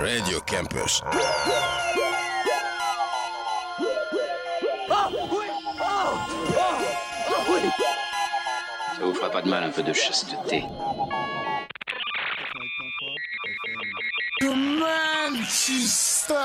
Radio Campus. Ça vous fera pas de mal un peu de chasteté. The Manchester.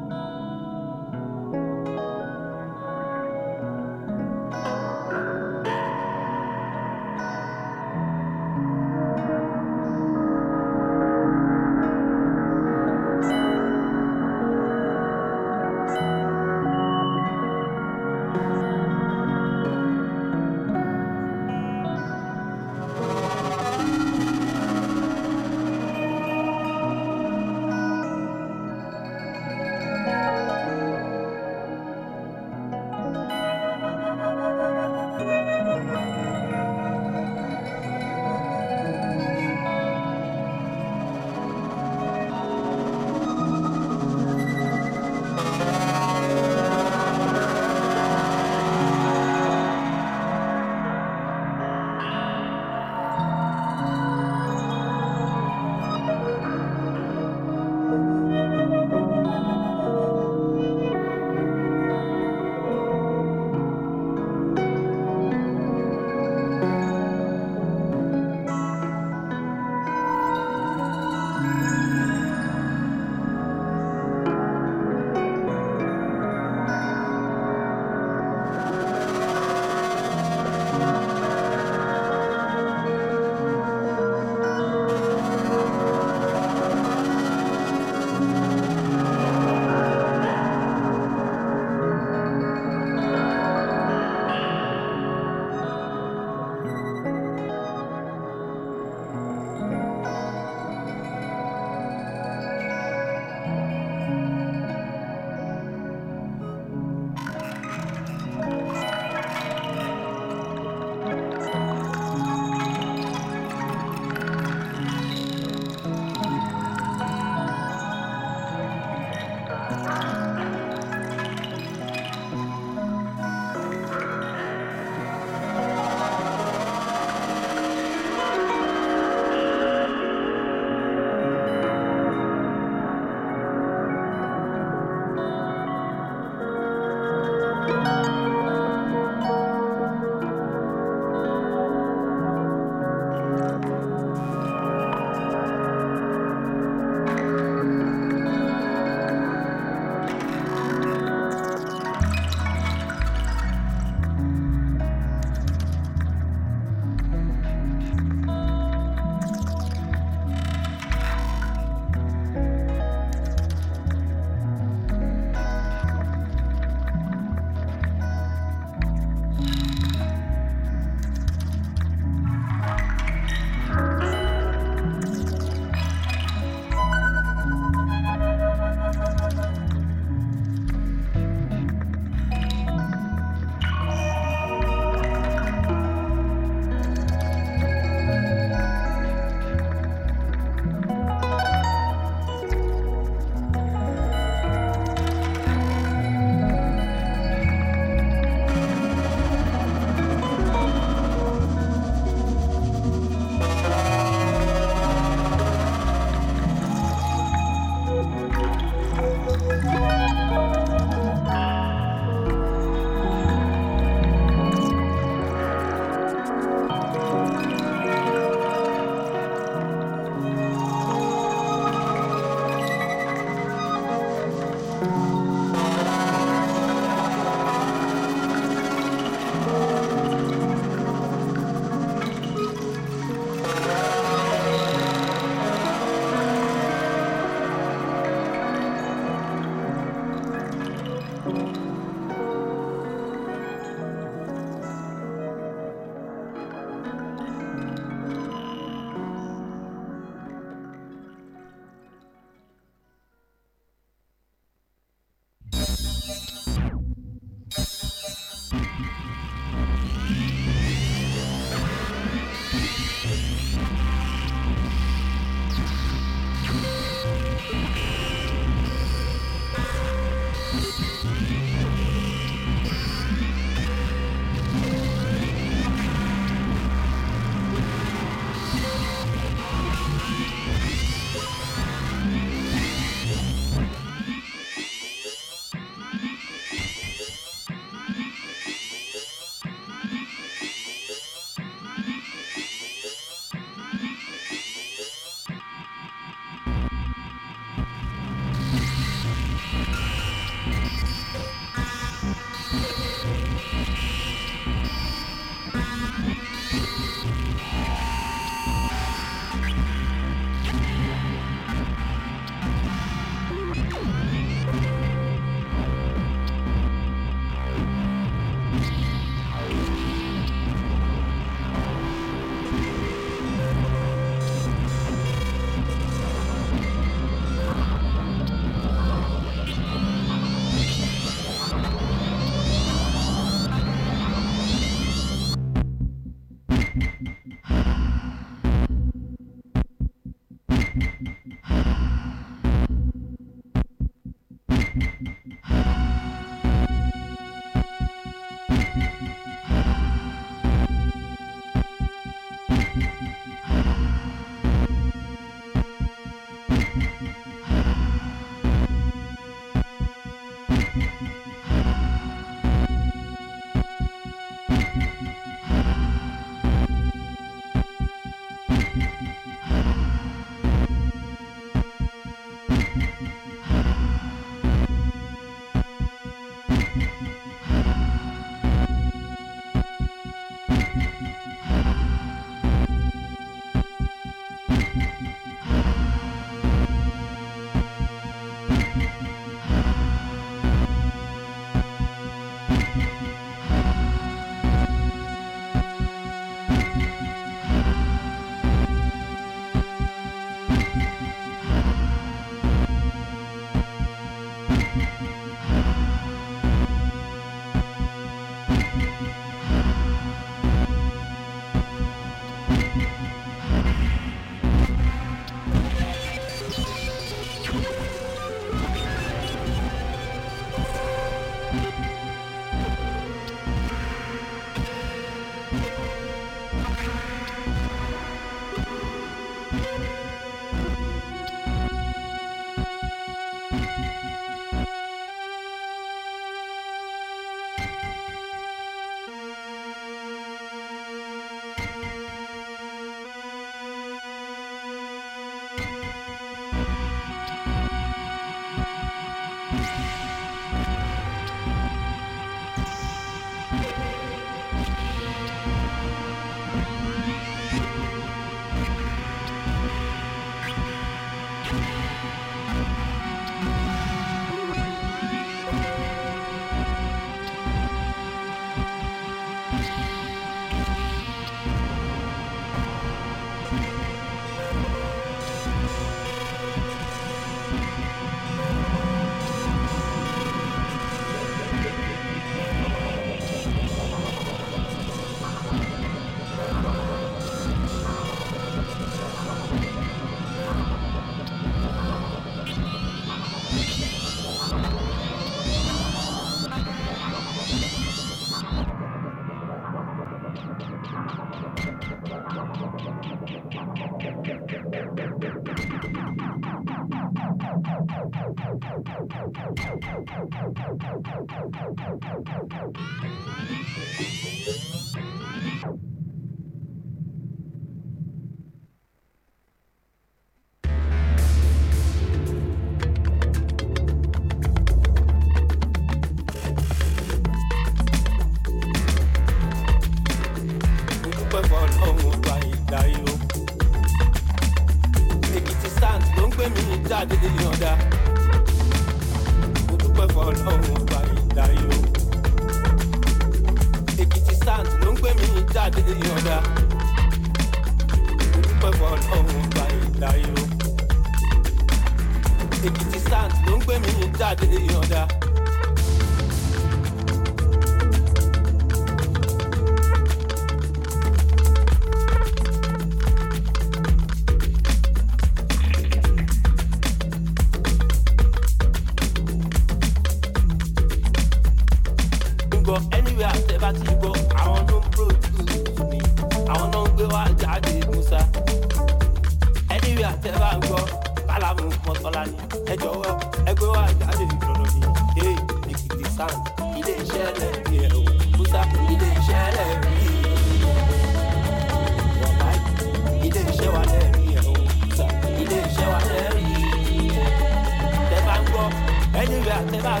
I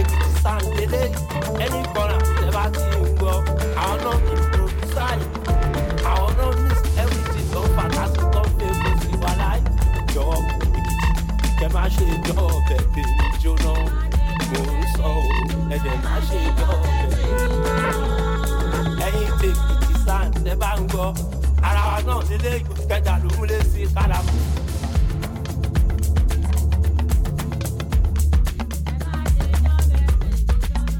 èkìtì sàǹdélé ẹni kọ́ra tẹ́ bá ti ń gbọ́. Àwọn náà ní pòdùsà yìí àwọn náà ní everything tó fantastic tó fẹ́ kó sí wa láì. Jọ kẹ má ṣe jọ jóná. Mò ń sọ ọ́ ẹ̀jẹ̀ má ṣe jọ jóná. Ẹ̀yin bá ń gbọ́. Ara wa náà nílé ló sí kálámù.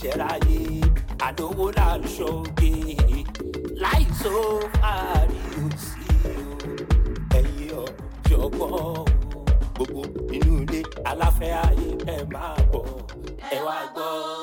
ṣẹ̀ráyé àdówó là ń ṣoge láì tó fàárí ò sí o ẹ̀yin ọ̀jọ̀gbọ́n o gbogbo inú ilé aláfẹ́ ayé ẹ máa bọ̀ ẹ wá gbọ́.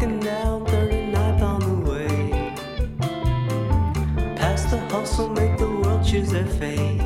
walking down 39th on the way. Past the hustle, make the world choose their fate.